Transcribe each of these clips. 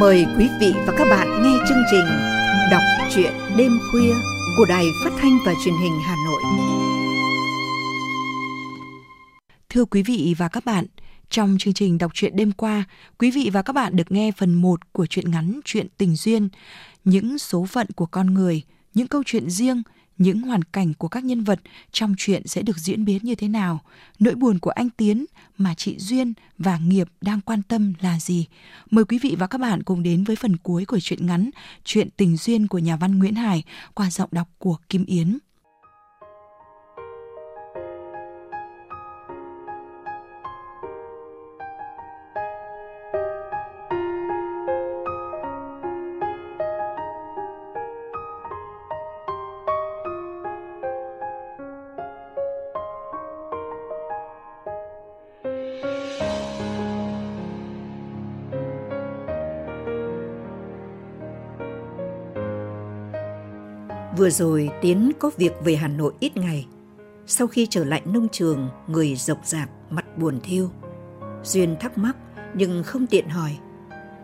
Mời quý vị và các bạn nghe chương trình Đọc truyện đêm khuya của Đài Phát thanh và Truyền hình Hà Nội. Thưa quý vị và các bạn, trong chương trình đọc truyện đêm qua, quý vị và các bạn được nghe phần 1 của truyện ngắn Chuyện tình duyên, những số phận của con người, những câu chuyện riêng, những hoàn cảnh của các nhân vật trong chuyện sẽ được diễn biến như thế nào, nỗi buồn của anh Tiến mà chị Duyên và Nghiệp đang quan tâm là gì. Mời quý vị và các bạn cùng đến với phần cuối của truyện ngắn Chuyện tình duyên của nhà văn Nguyễn Hải qua giọng đọc của Kim Yến. Vừa rồi Tiến có việc về Hà Nội ít ngày. Sau khi trở lại nông trường, người rộc rạc, mặt buồn thiêu. Duyên thắc mắc nhưng không tiện hỏi.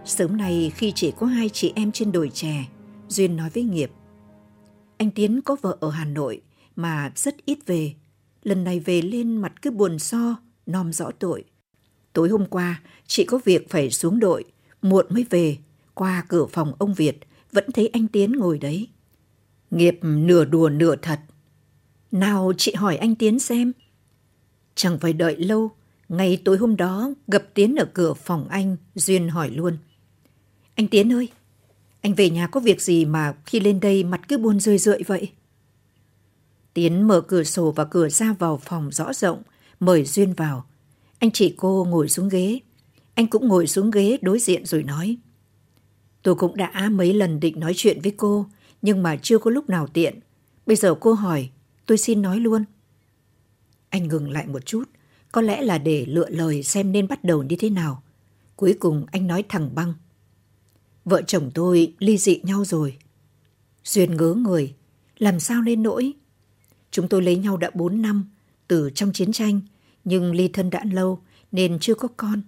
Sớm nay khi chỉ có hai chị em trên đồi chè, Duyên nói với Nghiệp. Anh Tiến có vợ ở Hà Nội mà rất ít về. Lần này về lên mặt cứ buồn so, nom rõ tội. Tối hôm qua, chị có việc phải xuống đội, muộn mới về. Qua cửa phòng ông Việt, vẫn thấy anh Tiến ngồi đấy. Nghiệp nửa đùa nửa thật. Nào chị hỏi anh Tiến xem. Chẳng phải đợi lâu, ngay tối hôm đó gặp Tiến ở cửa phòng anh, Duyên hỏi luôn. Anh Tiến ơi, anh về nhà có việc gì mà khi lên đây mặt cứ buồn rười rượi vậy? Tiến mở cửa sổ và cửa ra vào phòng rõ rộng, mời Duyên vào. Anh chị cô ngồi xuống ghế. Anh cũng ngồi xuống ghế đối diện rồi nói. Tôi cũng đã mấy lần định nói chuyện với cô, nhưng mà chưa có lúc nào tiện. Bây giờ cô hỏi, tôi xin nói luôn. Anh ngừng lại một chút, có lẽ là để lựa lời xem nên bắt đầu như thế nào. Cuối cùng anh nói thẳng băng. Vợ chồng tôi ly dị nhau rồi. Duyên ngớ người, làm sao nên nỗi? Chúng tôi lấy nhau đã 4 năm, từ trong chiến tranh, nhưng ly thân đã lâu nên chưa có con.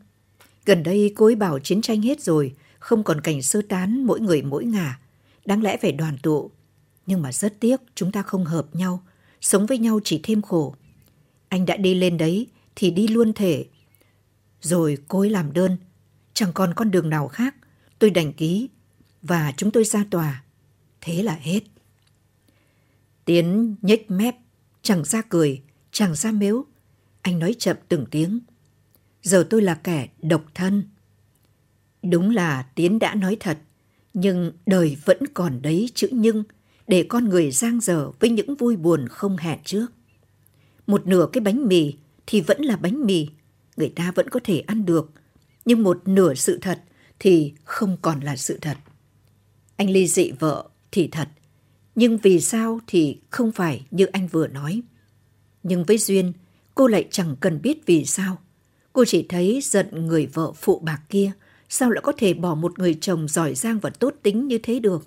Gần đây cô ấy bảo chiến tranh hết rồi, không còn cảnh sơ tán mỗi người mỗi ngả đáng lẽ phải đoàn tụ. Nhưng mà rất tiếc chúng ta không hợp nhau, sống với nhau chỉ thêm khổ. Anh đã đi lên đấy thì đi luôn thể. Rồi cô ấy làm đơn, chẳng còn con đường nào khác, tôi đành ký và chúng tôi ra tòa. Thế là hết. Tiến nhếch mép, chẳng ra cười, chẳng ra mếu. Anh nói chậm từng tiếng. Giờ tôi là kẻ độc thân. Đúng là Tiến đã nói thật. Nhưng đời vẫn còn đấy chữ nhưng để con người giang dở với những vui buồn không hẹn trước. Một nửa cái bánh mì thì vẫn là bánh mì, người ta vẫn có thể ăn được. Nhưng một nửa sự thật thì không còn là sự thật. Anh ly dị vợ thì thật, nhưng vì sao thì không phải như anh vừa nói. Nhưng với Duyên, cô lại chẳng cần biết vì sao. Cô chỉ thấy giận người vợ phụ bạc kia – sao lại có thể bỏ một người chồng giỏi giang và tốt tính như thế được?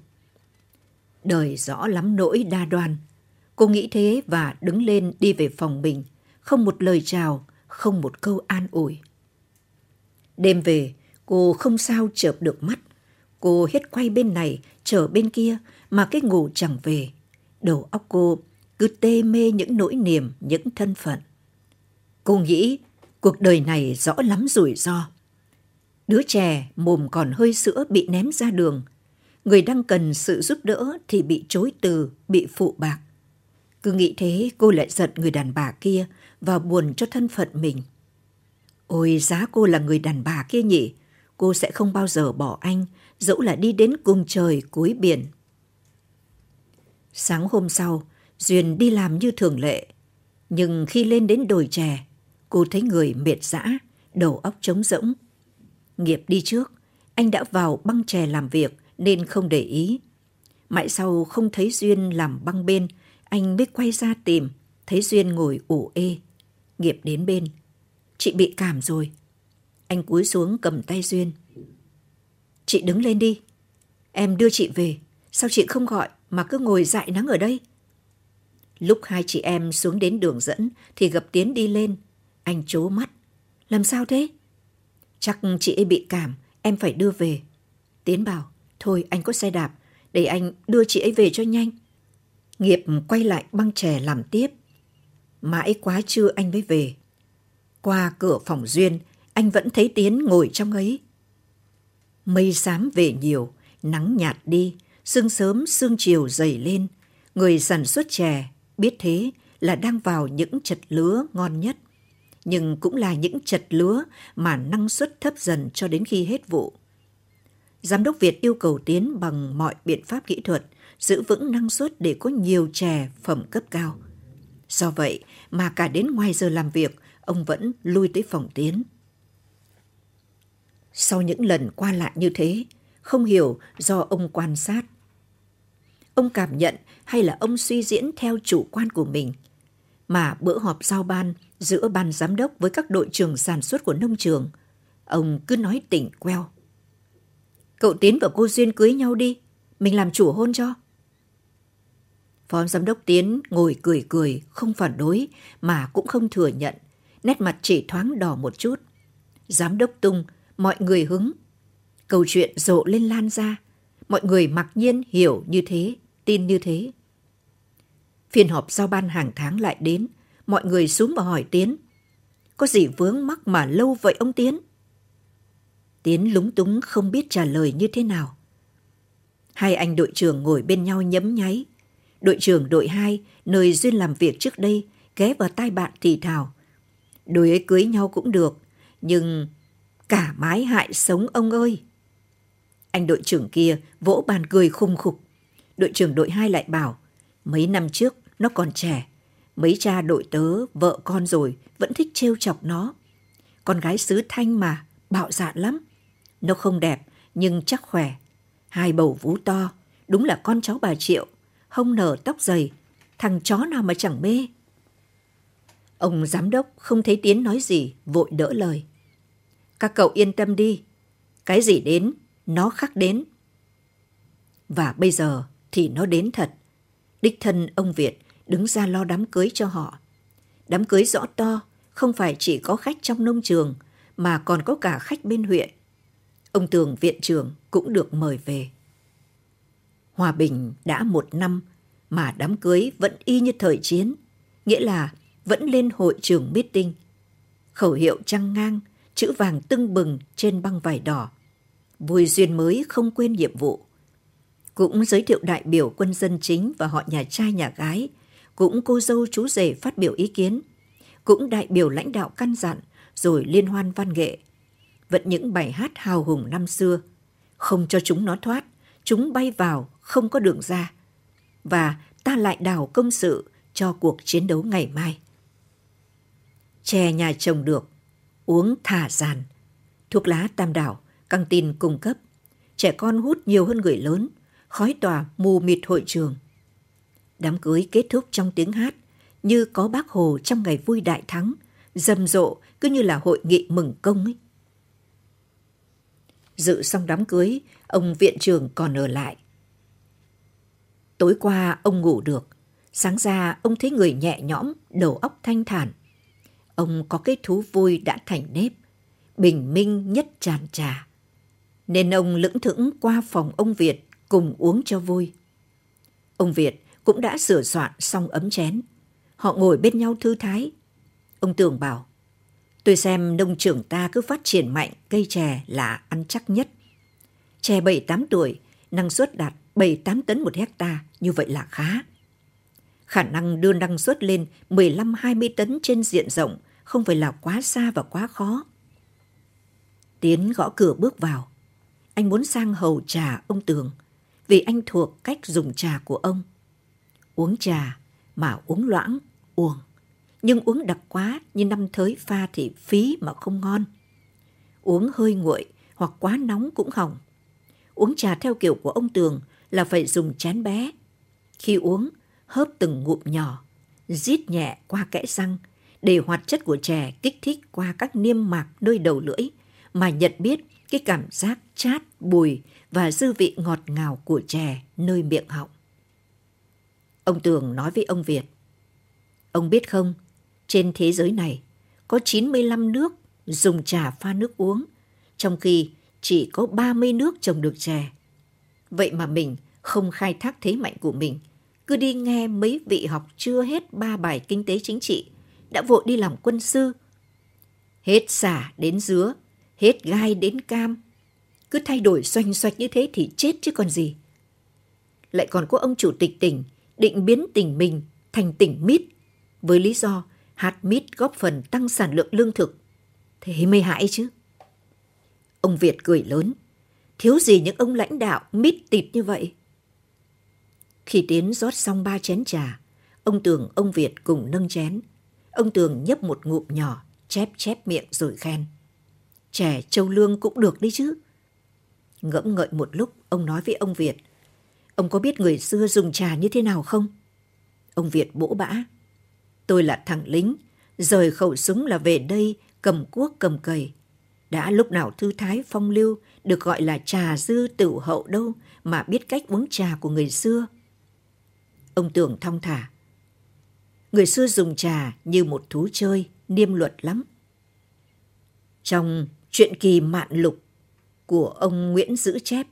Đời rõ lắm nỗi đa đoan. Cô nghĩ thế và đứng lên đi về phòng mình, không một lời chào, không một câu an ủi. Đêm về, cô không sao chợp được mắt. Cô hết quay bên này, trở bên kia mà cái ngủ chẳng về. Đầu óc cô cứ tê mê những nỗi niềm, những thân phận. Cô nghĩ cuộc đời này rõ lắm rủi ro. Đứa trẻ mồm còn hơi sữa bị ném ra đường. Người đang cần sự giúp đỡ thì bị chối từ, bị phụ bạc. Cứ nghĩ thế cô lại giận người đàn bà kia và buồn cho thân phận mình. Ôi giá cô là người đàn bà kia nhỉ, cô sẽ không bao giờ bỏ anh, dẫu là đi đến cùng trời cuối biển. Sáng hôm sau, Duyên đi làm như thường lệ. Nhưng khi lên đến đồi chè, cô thấy người mệt dã, đầu óc trống rỗng, Nghiệp đi trước, anh đã vào băng chè làm việc nên không để ý. Mãi sau không thấy Duyên làm băng bên, anh mới quay ra tìm, thấy Duyên ngồi ủ ê. Nghiệp đến bên. Chị bị cảm rồi. Anh cúi xuống cầm tay Duyên. Chị đứng lên đi. Em đưa chị về. Sao chị không gọi mà cứ ngồi dại nắng ở đây? Lúc hai chị em xuống đến đường dẫn thì gặp Tiến đi lên. Anh chố mắt. Làm sao thế? Chắc chị ấy bị cảm, em phải đưa về. Tiến bảo, thôi anh có xe đạp, để anh đưa chị ấy về cho nhanh. Nghiệp quay lại băng chè làm tiếp. Mãi quá trưa anh mới về. Qua cửa phòng Duyên, anh vẫn thấy Tiến ngồi trong ấy. Mây xám về nhiều, nắng nhạt đi, sương sớm sương chiều dày lên. Người sản xuất chè biết thế là đang vào những chật lứa ngon nhất. Nhưng cũng là những chật lúa mà năng suất thấp dần cho đến khi hết vụ. Giám đốc Việt yêu cầu Tiến bằng mọi biện pháp kỹ thuật giữ vững năng suất để có nhiều chè phẩm cấp cao. Do vậy mà cả đến ngoài giờ làm việc, ông vẫn lui tới phòng Tiến. Sau những lần qua lại như thế, không hiểu do ông quan sát. Ông cảm nhận hay là ông suy diễn theo chủ quan của mình. Mà bữa họp giao ban giữa ban giám đốc với các đội trưởng sản xuất của nông trường, ông cứ nói tỉnh queo. Cậu Tiến và cô Duyên cưới nhau đi, mình làm chủ hôn cho. Phó giám đốc Tiến ngồi cười cười, không phản đối mà cũng không thừa nhận, nét mặt chỉ thoáng đỏ một chút. Giám đốc Tung, mọi người hứng. Câu chuyện rộ lên lan ra, mọi người mặc nhiên hiểu như thế, tin như thế. Phiên họp giao ban hàng tháng lại đến, mọi người xuống và hỏi Tiến. Có gì vướng mắc mà lâu vậy ông Tiến? Tiến lúng túng không biết trả lời như thế nào. Hai anh đội trưởng ngồi bên nhau nhấm nháy. Đội trưởng đội 2, nơi Duyên làm việc trước đây, ghé vào tai bạn thì thào. Đôi ấy cưới nhau cũng được, nhưng cả mái hại sống ông ơi. Anh đội trưởng kia vỗ bàn cười khung khục. Đội trưởng đội 2 lại bảo, mấy năm trước nó còn trẻ, mấy cha đội tớ, vợ con rồi vẫn thích trêu chọc nó. Con gái xứ Thanh mà, bạo dạn lắm. Nó không đẹp, nhưng chắc khỏe. Hai bầu vú to, đúng là con cháu bà Triệu, hông nở tóc dày, thằng chó nào mà chẳng mê. Ông giám đốc không thấy Tiến nói gì, vội đỡ lời. Các cậu yên tâm đi, cái gì đến, nó khắc đến. Và bây giờ thì nó đến thật. Đích thân ông Việt đứng ra lo đám cưới cho họ. Đám cưới rõ to, không phải chỉ có khách trong nông trường, mà còn có cả khách bên huyện. Ông Tường viện trưởng cũng được mời về. Hòa bình đã một năm mà đám cưới vẫn y như thời chiến, nghĩa là vẫn lên hội trường meeting. Khẩu hiệu trăng ngang, chữ vàng tưng bừng trên băng vải đỏ. Vui duyên mới không quên nhiệm vụ. Cũng giới thiệu đại biểu quân dân chính và họ nhà trai nhà gái, cũng cô dâu chú rể phát biểu ý kiến, cũng đại biểu lãnh đạo căn dặn rồi liên hoan văn nghệ. Vẫn những bài hát hào hùng năm xưa, không cho chúng nó thoát, chúng bay vào, không có đường ra. Và ta lại đào công sự cho cuộc chiến đấu ngày mai. Chè nhà trồng được, uống thả giàn, thuốc lá tam đảo, căng tin cung cấp. Trẻ con hút nhiều hơn người lớn, khói tỏa mù mịt hội trường. Đám cưới kết thúc trong tiếng hát, như có bác Hồ trong ngày vui đại thắng, rầm rộ cứ như là hội nghị mừng công ấy. Dự xong đám cưới, ông viện trưởng còn ở lại. Tối qua ông ngủ được, sáng ra ông thấy người nhẹ nhõm, đầu óc thanh thản. Ông có cái thú vui đã thành nếp, bình minh nhất tràn trà. Nên ông lững thững qua phòng ông Việt cùng uống cho vui. Ông Việt cũng đã sửa soạn xong ấm chén. Họ ngồi bên nhau thư thái. Ông Tường bảo, tôi xem nông trưởng ta cứ phát triển mạnh cây chè là ăn chắc nhất. Chè 7-8 tuổi, năng suất đạt 7-8 tấn một hecta như vậy là khá. Khả năng đưa năng suất lên 15-20 tấn trên diện rộng không phải là quá xa và quá khó. Tiến gõ cửa bước vào. Anh muốn sang hầu trà ông Tường vì anh thuộc cách dùng trà của ông. Uống trà mà uống loãng, uống. Nhưng uống đặc quá như năm thới pha thì phí mà không ngon. Uống hơi nguội hoặc quá nóng cũng hỏng. Uống trà theo kiểu của ông Tường là phải dùng chén bé. Khi uống, hớp từng ngụm nhỏ, rít nhẹ qua kẽ răng để hoạt chất của chè kích thích qua các niêm mạc nơi đầu lưỡi mà nhận biết cái cảm giác chát, bùi và dư vị ngọt ngào của chè nơi miệng họng. Ông Tường nói với ông Việt, Ông biết không, trên thế giới này có 95 nước dùng trà pha nước uống, trong khi chỉ có 30 nước trồng được chè. Vậy mà mình không khai thác thế mạnh của mình, cứ đi nghe mấy vị học chưa hết ba bài kinh tế chính trị, đã vội đi làm quân sư. Hết xả đến dứa, hết gai đến cam. Cứ thay đổi xoanh xoạch như thế thì chết chứ còn gì. Lại còn có ông chủ tịch tỉnh định biến tỉnh mình thành tỉnh mít với lý do hạt mít góp phần tăng sản lượng lương thực. Thế mới hại chứ. Ông Việt cười lớn. Thiếu gì những ông lãnh đạo mít tịt như vậy. Khi Tiến rót xong ba chén trà, ông Tường, ông Việt cùng nâng chén. Ông Tường nhấp một ngụm nhỏ, chép chép miệng rồi khen. Chè châu lương cũng được đấy chứ. Ngẫm ngợi một lúc, ông nói với ông Việt. Ông có biết người xưa dùng trà như thế nào không? Ông Việt bỗ bã. Tôi là thằng lính, rời khẩu súng là về đây cầm cuốc cầm cầy. Đã lúc nào thư thái phong lưu được gọi là trà dư tửu hậu đâu mà biết cách uống trà của người xưa. Ông tưởng thong thả. Người xưa dùng trà như một thú chơi, niêm luật lắm. Trong chuyện kỳ mạn lục của ông Nguyễn Dữ Chép,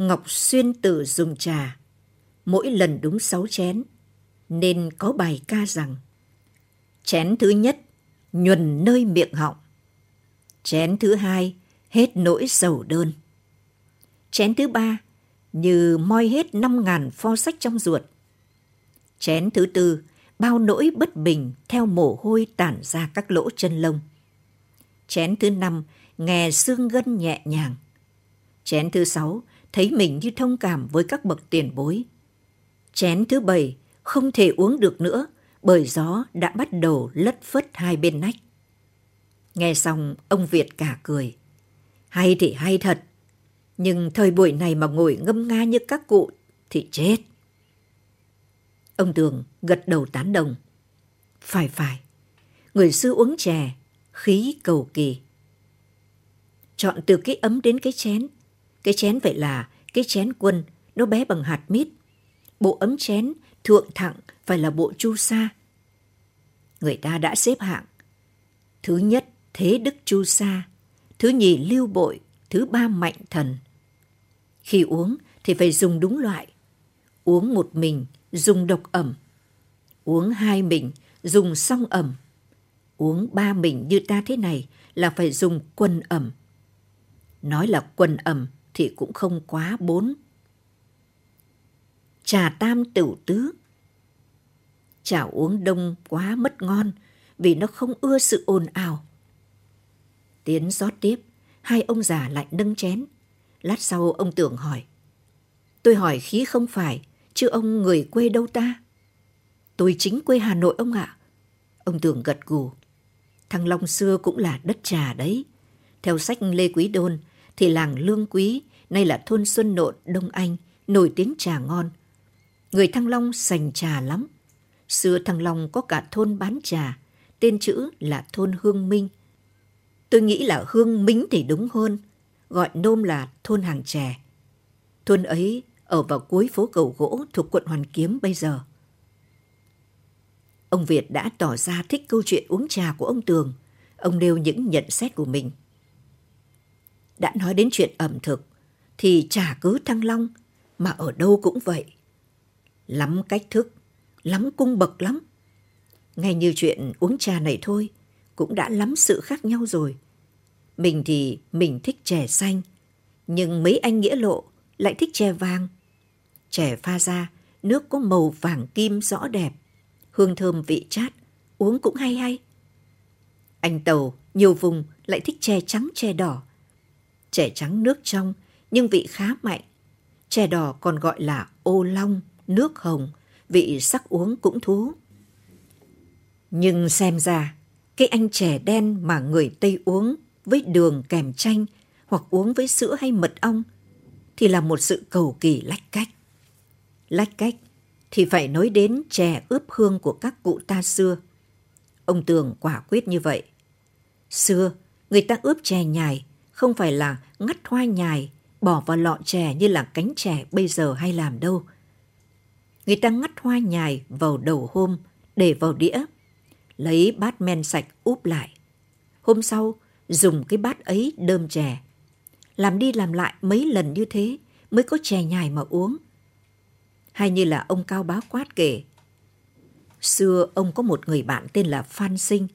Ngọc Xuyên Tử dùng trà, mỗi lần đúng sáu chén, nên có bài ca rằng Chén thứ nhất, nhuần nơi miệng họng. Chén thứ hai, hết nỗi sầu đơn. Chén thứ ba, như moi hết năm ngàn pho sách trong ruột. Chén thứ tư, bao nỗi bất bình theo mồ hôi tản ra các lỗ chân lông. Chén thứ năm, nghe xương gân nhẹ nhàng. Chén thứ sáu, thấy mình như thông cảm với các bậc tiền bối. Chén thứ bảy, không thể uống được nữa bởi gió đã bắt đầu lất phất hai bên nách. Nghe xong, ông Việt cả cười. Hay thì hay thật, nhưng thời buổi này mà ngồi ngâm nga như các cụ thì chết. Ông Tường gật đầu tán đồng. Phải phải, người xưa uống chè, khí cầu kỳ. Chọn từ cái ấm đến cái chén. Cái chén vậy là cái chén quân, nó bé bằng hạt mít. Bộ ấm chén thượng thặng phải là bộ chu sa. Người ta đã xếp hạng. Thứ nhất, thế đức chu sa. Thứ nhì, lưu bội. Thứ ba, mạnh thần. Khi uống thì phải dùng đúng loại. Uống một mình, dùng độc ẩm. Uống hai mình, dùng song ẩm. Uống ba mình như ta thế này là phải dùng quần ẩm. Nói là quần ẩm thì cũng không quá bốn. Trà tam tửu tứ. Trà uống đông quá mất ngon vì nó không ưa sự ồn ào. Tiến rót tiếp, hai ông già lại nâng chén. Lát sau ông tưởng hỏi. Tôi hỏi khí không phải, chứ ông người quê đâu ta? Tôi chính quê Hà Nội ông ạ. Ông tưởng gật gù. thằng Long xưa cũng là đất trà đấy. Theo sách Lê Quý Đôn thì làng Lương Quý nay là thôn Xuân Nộn, Đông Anh, nổi tiếng trà ngon. Người Thăng Long sành trà lắm. Xưa Thăng Long có cả thôn bán trà, tên chữ là thôn Hương Minh. Tôi nghĩ là Hương Minh thì đúng hơn, gọi nôm là thôn hàng chè. Thôn ấy ở vào cuối phố cầu gỗ thuộc quận Hoàn Kiếm bây giờ. Ông Việt đã tỏ ra thích câu chuyện uống trà của ông Tường. Ông nêu những nhận xét của mình. Đã nói đến chuyện ẩm thực, thì chả cứ Thăng Long, mà ở đâu cũng vậy. Lắm cách thức, lắm cung bậc lắm. Ngay như chuyện uống trà này thôi, cũng đã lắm sự khác nhau rồi. Mình thì mình thích chè xanh, nhưng mấy anh nghĩa lộ lại thích chè vàng. Chè pha ra, nước có màu vàng kim rõ đẹp, hương thơm vị chát, uống cũng hay hay. Anh Tàu, nhiều vùng lại thích chè trắng chè đỏ. Chè trắng nước trong, nhưng vị khá mạnh. Chè đỏ còn gọi là ô long, nước hồng, vị sắc uống cũng thú. Nhưng xem ra, cái anh chè đen mà người Tây uống với đường kèm chanh hoặc uống với sữa hay mật ong thì là một sự cầu kỳ lách cách. Lách cách thì phải nói đến chè ướp hương của các cụ ta xưa. Ông Tường quả quyết như vậy. Xưa, người ta ướp chè nhài không phải là ngắt hoa nhài bỏ vào lọ chè như là cánh chè bây giờ hay làm đâu. Người ta ngắt hoa nhài vào đầu hôm để vào đĩa, lấy bát men sạch úp lại. Hôm sau, dùng cái bát ấy đơm chè. làm đi làm lại mấy lần như thế mới có chè nhài mà uống. Hay như là ông Cao Bá Quát kể, xưa ông có một người bạn tên là Phan Sinh.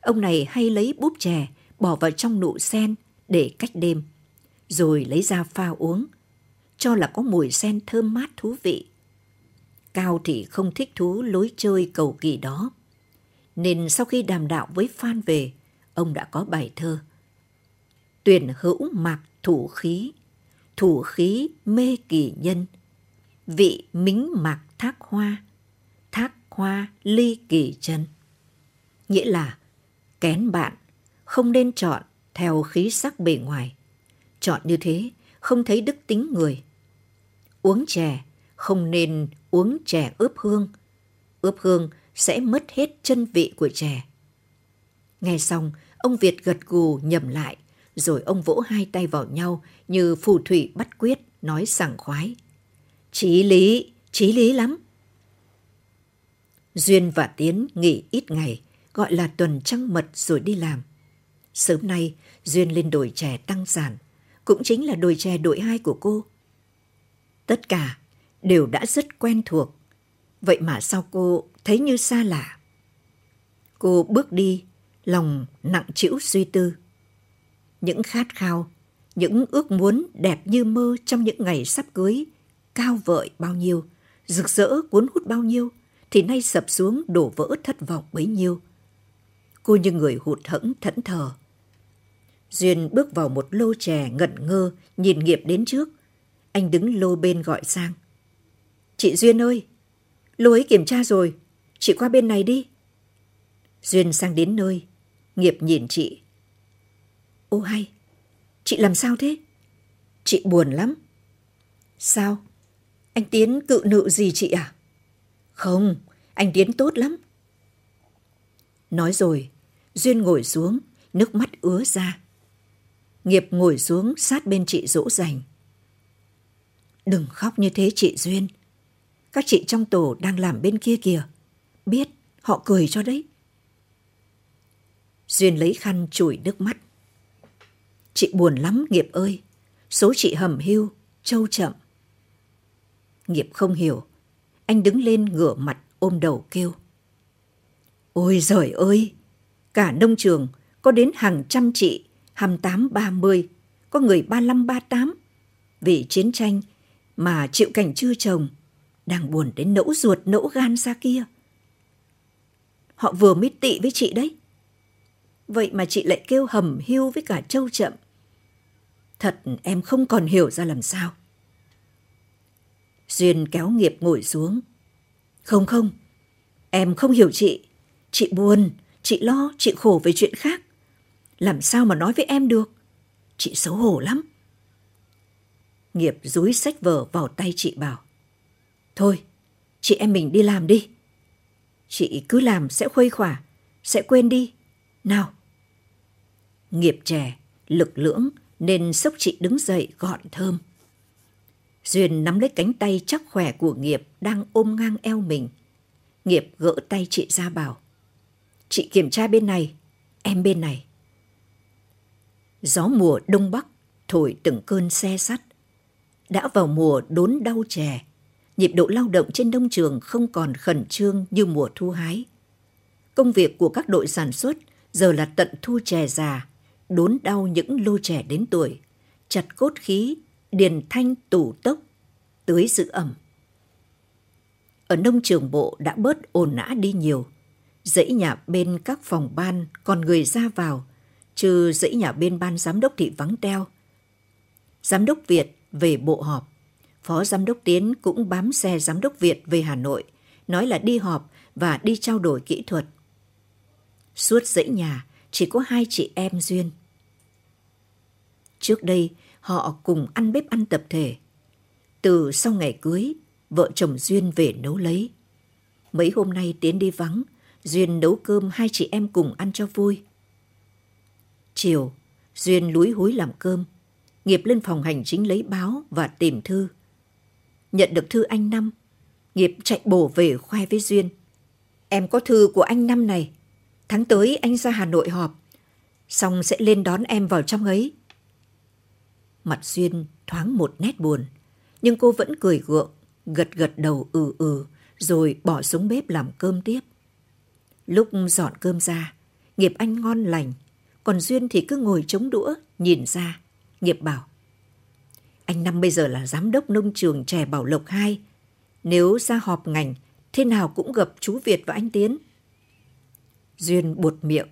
Ông này hay lấy búp chè bỏ vào trong nụ sen để cách đêm, rồi lấy ra pha uống, cho là có mùi sen thơm mát thú vị. Cao thì không thích thú lối chơi cầu kỳ đó. Nên sau khi đàm đạo với Phan về, ông đã có bài thơ. Tuyển hữu mạc thủ khí, thủ khí mê kỳ nhân, vị mính mạc thác hoa, thác hoa ly kỳ chân. Nghĩa là kén bạn, không nên chọn theo khí sắc bề ngoài. Chọn như thế không thấy đức tính người. Uống chè không nên uống chè ướp hương. Ướp hương sẽ mất hết chân vị của chè. Nghe xong, ông Việt gật gù nhầm lại, rồi ông vỗ hai tay vào nhau như phù thủy bắt quyết, nói sảng khoái. Chí lý, chí lý lắm. Duyên và Tiến nghỉ ít ngày, gọi là tuần trăng mật rồi đi làm. Sớm nay, Duyên lên đồi chè tăng giản, cũng chính là đồi chè đội hai của cô. Tất cả đều đã rất quen thuộc, vậy mà sao cô thấy như xa lạ? Cô bước đi, lòng nặng trĩu suy tư. Những khát khao, những ước muốn đẹp như mơ trong những ngày sắp cưới, cao vợi bao nhiêu, rực rỡ cuốn hút bao nhiêu, thì nay sập xuống đổ vỡ thất vọng bấy nhiêu. Cô như người hụt hẫng thẫn thờ. Duyên bước vào một lô chè ngẩn ngơ, nhìn nghiệp đến trước. Anh đứng lô bên gọi sang. Chị Duyên ơi, lô ấy kiểm tra rồi, chị qua bên này đi. Duyên sang đến nơi, nghiệp nhìn chị. Ô hay, chị làm sao thế? Chị buồn lắm. Sao? Anh Tiến cự nự gì chị à? Không, anh Tiến tốt lắm. Nói rồi, Duyên ngồi xuống, nước mắt ứa ra. Nghiệp ngồi xuống sát bên chị dỗ dành. Đừng khóc như thế chị Duyên. Các chị trong tổ đang làm bên kia kìa. Biết, họ cười cho đấy. Duyên lấy khăn chùi nước mắt. Chị buồn lắm Nghiệp ơi. Số chị hầm hưu, trâu chậm. Nghiệp không hiểu. Anh đứng lên ngửa mặt ôm đầu kêu. Ôi giời ơi! Cả nông trường có đến hàng trăm chị, 28-30, có người 35-38. Vì chiến tranh mà chịu cảnh chưa chồng, đang buồn đến nẫu ruột nẫu gan ra kia. Họ vừa mới tị với chị đấy. Vậy mà chị lại kêu hầm hưu với cả châu chậm. Thật em không còn hiểu ra làm sao. Duyên kéo nghiệp ngồi xuống. Không không, em không hiểu chị. Chị buồn, chị lo, chị khổ về chuyện khác. Làm sao mà nói với em được? Chị xấu hổ lắm. Nghiệp dúi sách vở vào tay chị bảo. Thôi, chị em mình đi làm đi. Chị cứ làm sẽ khuây khỏa, sẽ quên đi. Nào. Nghiệp trẻ, lực lưỡng nên sốc chị đứng dậy gọn thơm. Duyên nắm lấy cánh tay chắc khỏe của Nghiệp đang ôm ngang eo mình. Nghiệp gỡ tay chị ra bảo. Chị kiểm tra bên này, em bên này. Gió mùa đông bắc thổi từng cơn xe sắt. Đã vào mùa đốn đau chè, nhịp độ lao động trên nông trường không còn khẩn trương như mùa thu hái. Công việc của các đội sản xuất giờ là tận thu chè già, đốn đau những lô chè đến tuổi, chặt cốt khí, điền thanh tủ tốc, tưới giữ ẩm. Ở nông trường bộ đã bớt ồn nã đi nhiều. Dãy nhà bên các phòng ban còn người ra vào, trừ dãy nhà bên ban giám đốc thị vắng teo. Giám đốc Việt về bộ họp. Phó giám đốc Tiến cũng bám xe giám đốc Việt về Hà Nội, nói là đi họp và đi trao đổi kỹ thuật. Suốt dãy nhà chỉ có hai chị em Duyên. Trước đây, họ cùng ăn bếp ăn tập thể. Từ sau ngày cưới, vợ chồng Duyên về nấu lấy. Mấy hôm nay Tiến đi vắng, Duyên nấu cơm hai chị em cùng ăn cho vui. Chiều, Duyên lúi húi làm cơm. Nghiệp lên phòng hành chính lấy báo và tìm thư. Nhận được thư anh Năm, Nghiệp chạy bổ về khoe với Duyên. Em có thư của anh Năm này. Tháng tới anh ra Hà Nội họp. Xong sẽ lên đón em vào trong ấy. Mặt Duyên thoáng một nét buồn, nhưng cô vẫn cười gượng, gật gật đầu ừ ừ, rồi bỏ xuống bếp làm cơm tiếp. Lúc dọn cơm ra, Nghiệp Anh ngon lành, còn Duyên thì cứ ngồi chống đũa, nhìn ra. Nghiệp bảo, anh Năm bây giờ là giám đốc nông trường trẻ Bảo Lộc 2. Nếu ra họp ngành, thế nào cũng gặp chú Việt và anh Tiến. Duyên buột miệng.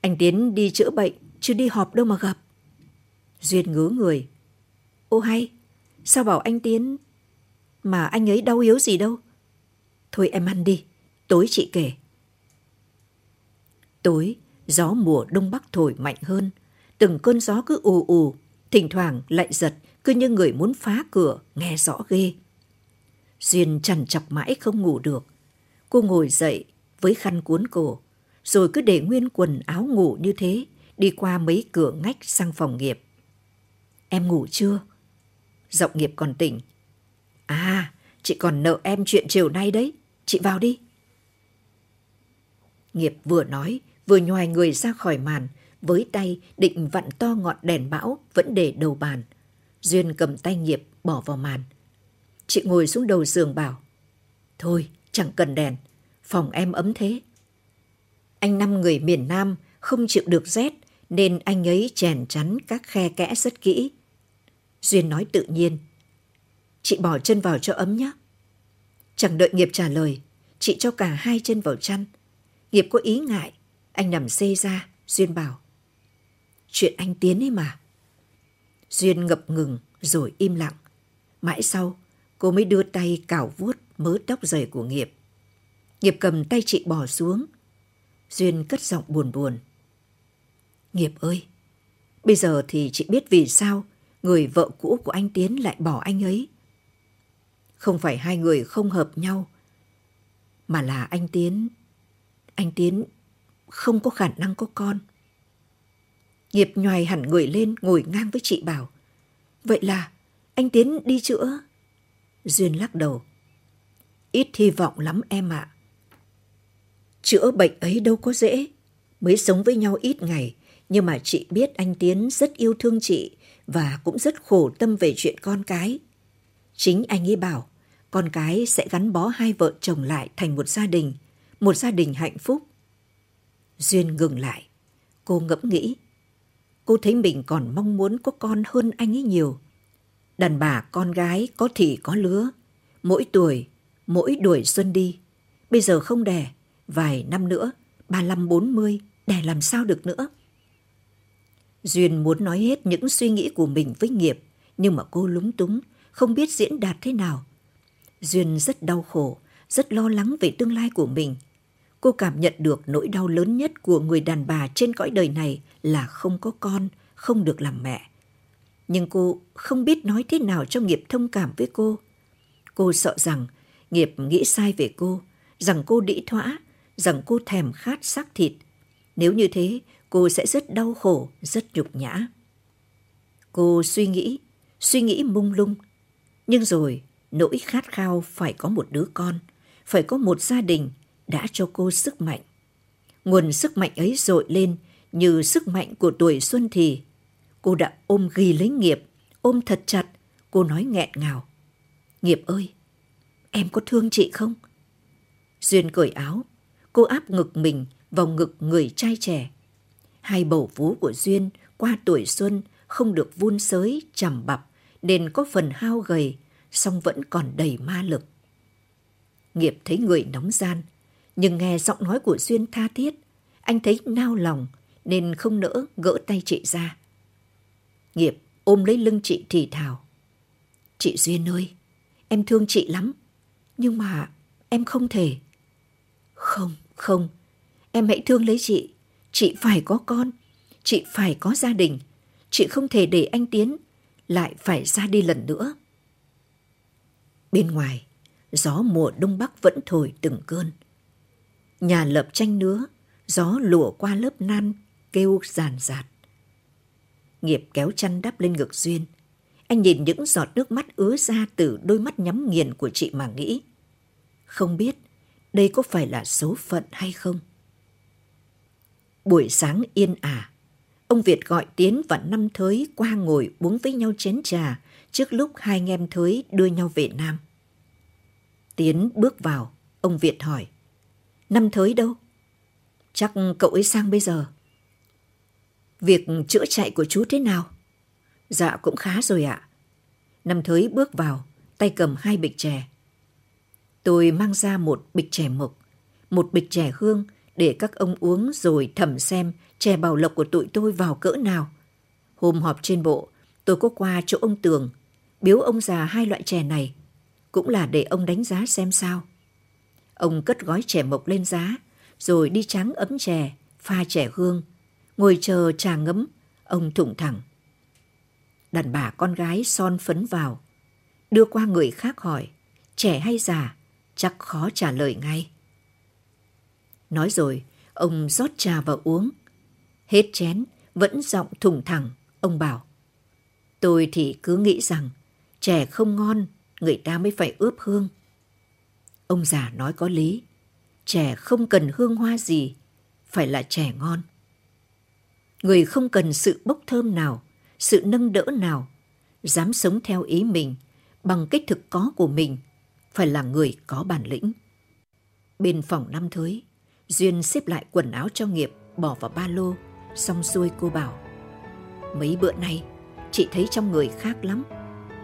Anh Tiến đi chữa bệnh, chứ đi họp đâu mà gặp. Duyên ngứa người. Ô hay, sao bảo anh Tiến mà anh ấy đau yếu gì đâu. Thôi em ăn đi, tối chị kể. Tối, gió mùa đông bắc thổi mạnh hơn. Từng cơn gió cứ ù ù, thỉnh thoảng lại giật, cứ như người muốn phá cửa, nghe rõ ghê. Duyên chằn chọc mãi không ngủ được. Cô ngồi dậy với khăn cuốn cổ, rồi cứ để nguyên quần áo ngủ như thế, đi qua mấy cửa ngách sang phòng nghiệp. Em ngủ chưa? Giọng nghiệp còn tỉnh. À, chị còn nợ em chuyện chiều nay đấy. Chị vào đi. Nghiệp vừa nói, vừa nhoài người ra khỏi màn, với tay định vặn to ngọn đèn bão vẫn để đầu bàn. Duyên cầm tay Nghiệp bỏ vào màn. Chị ngồi xuống đầu giường bảo, Thôi, chẳng cần đèn, phòng em ấm thế. Anh năm người miền Nam không chịu được rét nên anh ấy chèn chắn các khe kẽ rất kỹ. Duyên nói tự nhiên. Chị bỏ chân vào cho ấm nhé. Chẳng đợi Nghiệp trả lời, chị cho cả hai chân vào chăn. Nghiệp có ý ngại, anh nằm xê ra, Duyên bảo. Chuyện anh Tiến ấy mà. Duyên ngập ngừng rồi im lặng. Mãi sau, cô mới đưa tay cào vuốt mớ tóc dày của Nghiệp. Nghiệp cầm tay chị bỏ xuống. Duyên cất giọng buồn buồn. Nghiệp ơi, bây giờ thì chị biết vì sao người vợ cũ của anh Tiến lại bỏ anh ấy. Không phải hai người không hợp nhau, mà là anh Tiến, anh Tiến không có khả năng có con. Nghiệp nhoài hẳn người lên ngồi ngang với chị bảo. Vậy là anh Tiến đi chữa. Duyên lắc đầu. Ít hy vọng lắm em ạ. Chữa bệnh ấy đâu có dễ. Mới sống với nhau ít ngày, nhưng mà chị biết anh Tiến rất yêu thương chị và cũng rất khổ tâm về chuyện con cái. Chính anh ấy bảo con cái sẽ gắn bó hai vợ chồng lại thành một gia đình, một gia đình hạnh phúc. Duyên ngừng lại. Cô ngẫm nghĩ. Cô thấy mình còn mong muốn có con hơn anh ấy nhiều. Đàn bà con gái có thì có lứa. Mỗi tuổi, mỗi đuổi xuân đi. Bây giờ không đẻ, vài năm nữa, ba mươi bốn mươi đẻ làm sao được nữa. Duyên muốn nói hết những suy nghĩ của mình với nghiệp, nhưng mà cô lúng túng, không biết diễn đạt thế nào. Duyên rất đau khổ, rất lo lắng về tương lai của mình. Cô cảm nhận được nỗi đau lớn nhất của người đàn bà trên cõi đời này là không có con, không được làm mẹ. Nhưng cô không biết nói thế nào cho Nghiệp thông cảm với cô. Cô sợ rằng Nghiệp nghĩ sai về cô, rằng cô đĩ thỏa, rằng cô thèm khát xác thịt. Nếu như thế, cô sẽ rất đau khổ, rất nhục nhã. Cô suy nghĩ, suy nghĩ mung lung. Nhưng rồi, nỗi khát khao phải có một đứa con, phải có một gia đình đã cho cô sức mạnh. Nguồn sức mạnh ấy dội lên như sức mạnh của tuổi xuân thì. Cô đã ôm ghi lấy nghiệp, ôm thật chặt, cô nói nghẹn ngào. Nghiệp ơi, em có thương chị không? Duyên cởi áo, cô áp ngực mình vào ngực người trai trẻ. Hai bầu vú của Duyên qua tuổi xuân không được vun sới, chằm bập, nên có phần hao gầy, song vẫn còn đầy ma lực. Nghiệp thấy người nóng gian, nhưng nghe giọng nói của Duyên tha thiết, anh thấy nao lòng nên không nỡ gỡ tay chị ra. Nghiệp ôm lấy lưng chị thì thào. Chị Duyên ơi, em thương chị lắm, nhưng mà em không thể. Không, không, em hãy thương lấy chị, chị phải có con, chị phải có gia đình, chị không thể để anh Tiến lại phải ra đi lần nữa. Bên ngoài, gió mùa đông bắc vẫn thổi từng cơn. Nhà lập tranh nứa, gió lùa qua lớp nan, kêu ràn rạt. Nghiệp kéo chăn đắp lên ngực Duyên. Anh nhìn những giọt nước mắt ứa ra từ đôi mắt nhắm nghiền của chị mà nghĩ. Không biết đây có phải là số phận hay không? Buổi sáng yên ả, ông Việt gọi Tiến và Năm Thới qua ngồi uống với nhau chén trà trước lúc hai anh em Thới đưa nhau về Nam. Tiến bước vào, ông Việt hỏi. Năm Thới đâu? Chắc cậu ấy sang bây giờ. Việc chữa chạy của chú thế nào? Dạ cũng khá rồi ạ. Năm Thới bước vào, tay cầm hai bịch chè. Tôi mang ra một bịch chè mộc, một bịch chè hương để các ông uống rồi thẩm xem chè bảo lộc của tụi tôi vào cỡ nào. Hôm họp trên bộ, tôi có qua chỗ ông Tường, biếu ông già hai loại chè này, cũng là để ông đánh giá xem sao. Ông cất gói chè mộc lên giá, rồi đi tráng ấm chè, pha chè hương, ngồi chờ trà ngấm, ông thủng thẳng. Đàn bà con gái son phấn vào, đưa qua người khác hỏi, trẻ hay già, chắc khó trả lời ngay. Nói rồi, ông rót trà vào uống. Hết chén, vẫn giọng thủng thẳng, ông bảo. Tôi thì cứ nghĩ rằng chè không ngon, người ta mới phải ướp hương. Ông già nói có lý, trẻ không cần hương hoa gì, phải là trẻ ngon. Người không cần sự bốc thơm nào, sự nâng đỡ nào, dám sống theo ý mình, bằng cách thực có của mình, phải là người có bản lĩnh. Bên phòng năm thới, Duyên xếp lại quần áo cho nghiệp, bỏ vào ba lô, xong xuôi cô bảo. Mấy bữa nay, chị thấy trong người khác lắm.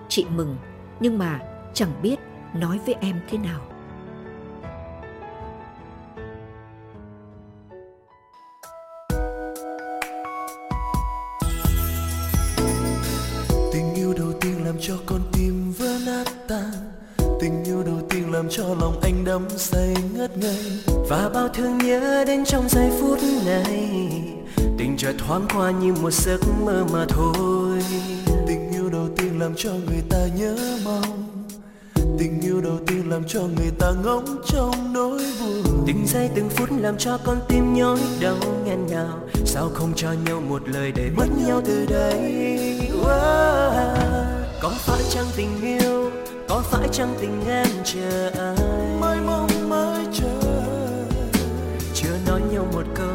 Chị mừng, nhưng mà chẳng biết nói với em thế nào. Đắm say ngất ngây. Và bao thương nhớ đến trong giây phút này. Tình chợt thoáng qua như một giấc mơ mà thôi. Tình yêu đầu tiên làm cho người ta nhớ mong. Tình yêu đầu tiên làm cho người ta ngóng trong nỗi buồn. Từng giây từng phút làm cho con tim nhói đau nghẹn ngào. Sao không cho nhau một lời để mất nhau từ đây? wow. Có phải chăng tình yêu? Có phải chăng tình em chờ? ai một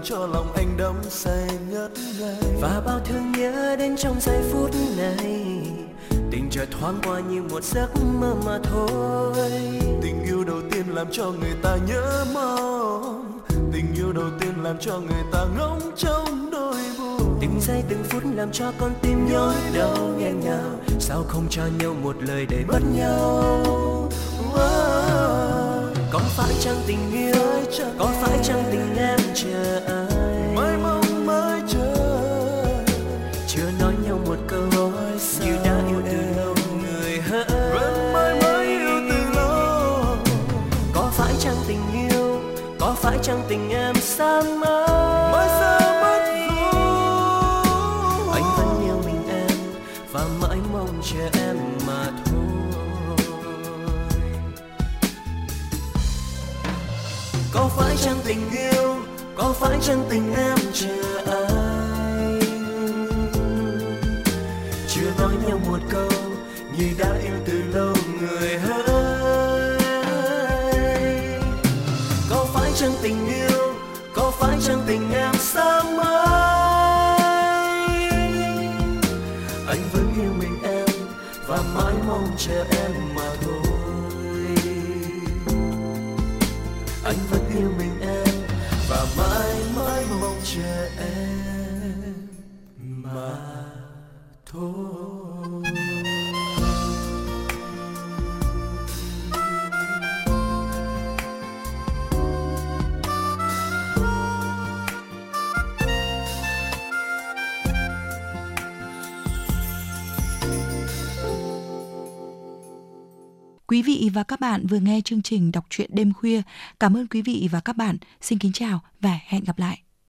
làm cho lòng anh đắm say ngất ngây. Và bao thương nhớ đến trong giây phút này. Tình chợt thoáng qua như một giấc mơ mà thôi. Tình yêu đầu tiên làm cho người ta nhớ mong. Tình yêu đầu tiên làm cho người ta ngóng trong đôi buồn. Từng giây từng phút làm cho con tim nhói đau nghẹn ngào. Sao không cho nhau một lời để mất nhau? Oh, oh, oh. Có phải chăng tình yêu có phải chăng tình em chờ ai. Mới mong mới chờ. Chưa nói nhau một câu Như đã yêu từ lâu người hỡi. Vẫn mãi mới yêu từ lâu. Có phải chăng tình yêu Có phải chăng tình em san mất chăng tình yêu, có phải chăng tình em chờ ai? Chưa nói nhau một câu, như đã yêu từ lâu người hỡi. Có phải chăng tình yêu, có phải chăng tình em xa mãi anh vẫn yêu mình em và mãi mong chờ em Quý vị và các bạn vừa nghe chương trình đọc truyện đêm khuya. Cảm ơn quý vị và các bạn. Xin kính chào và hẹn gặp lại.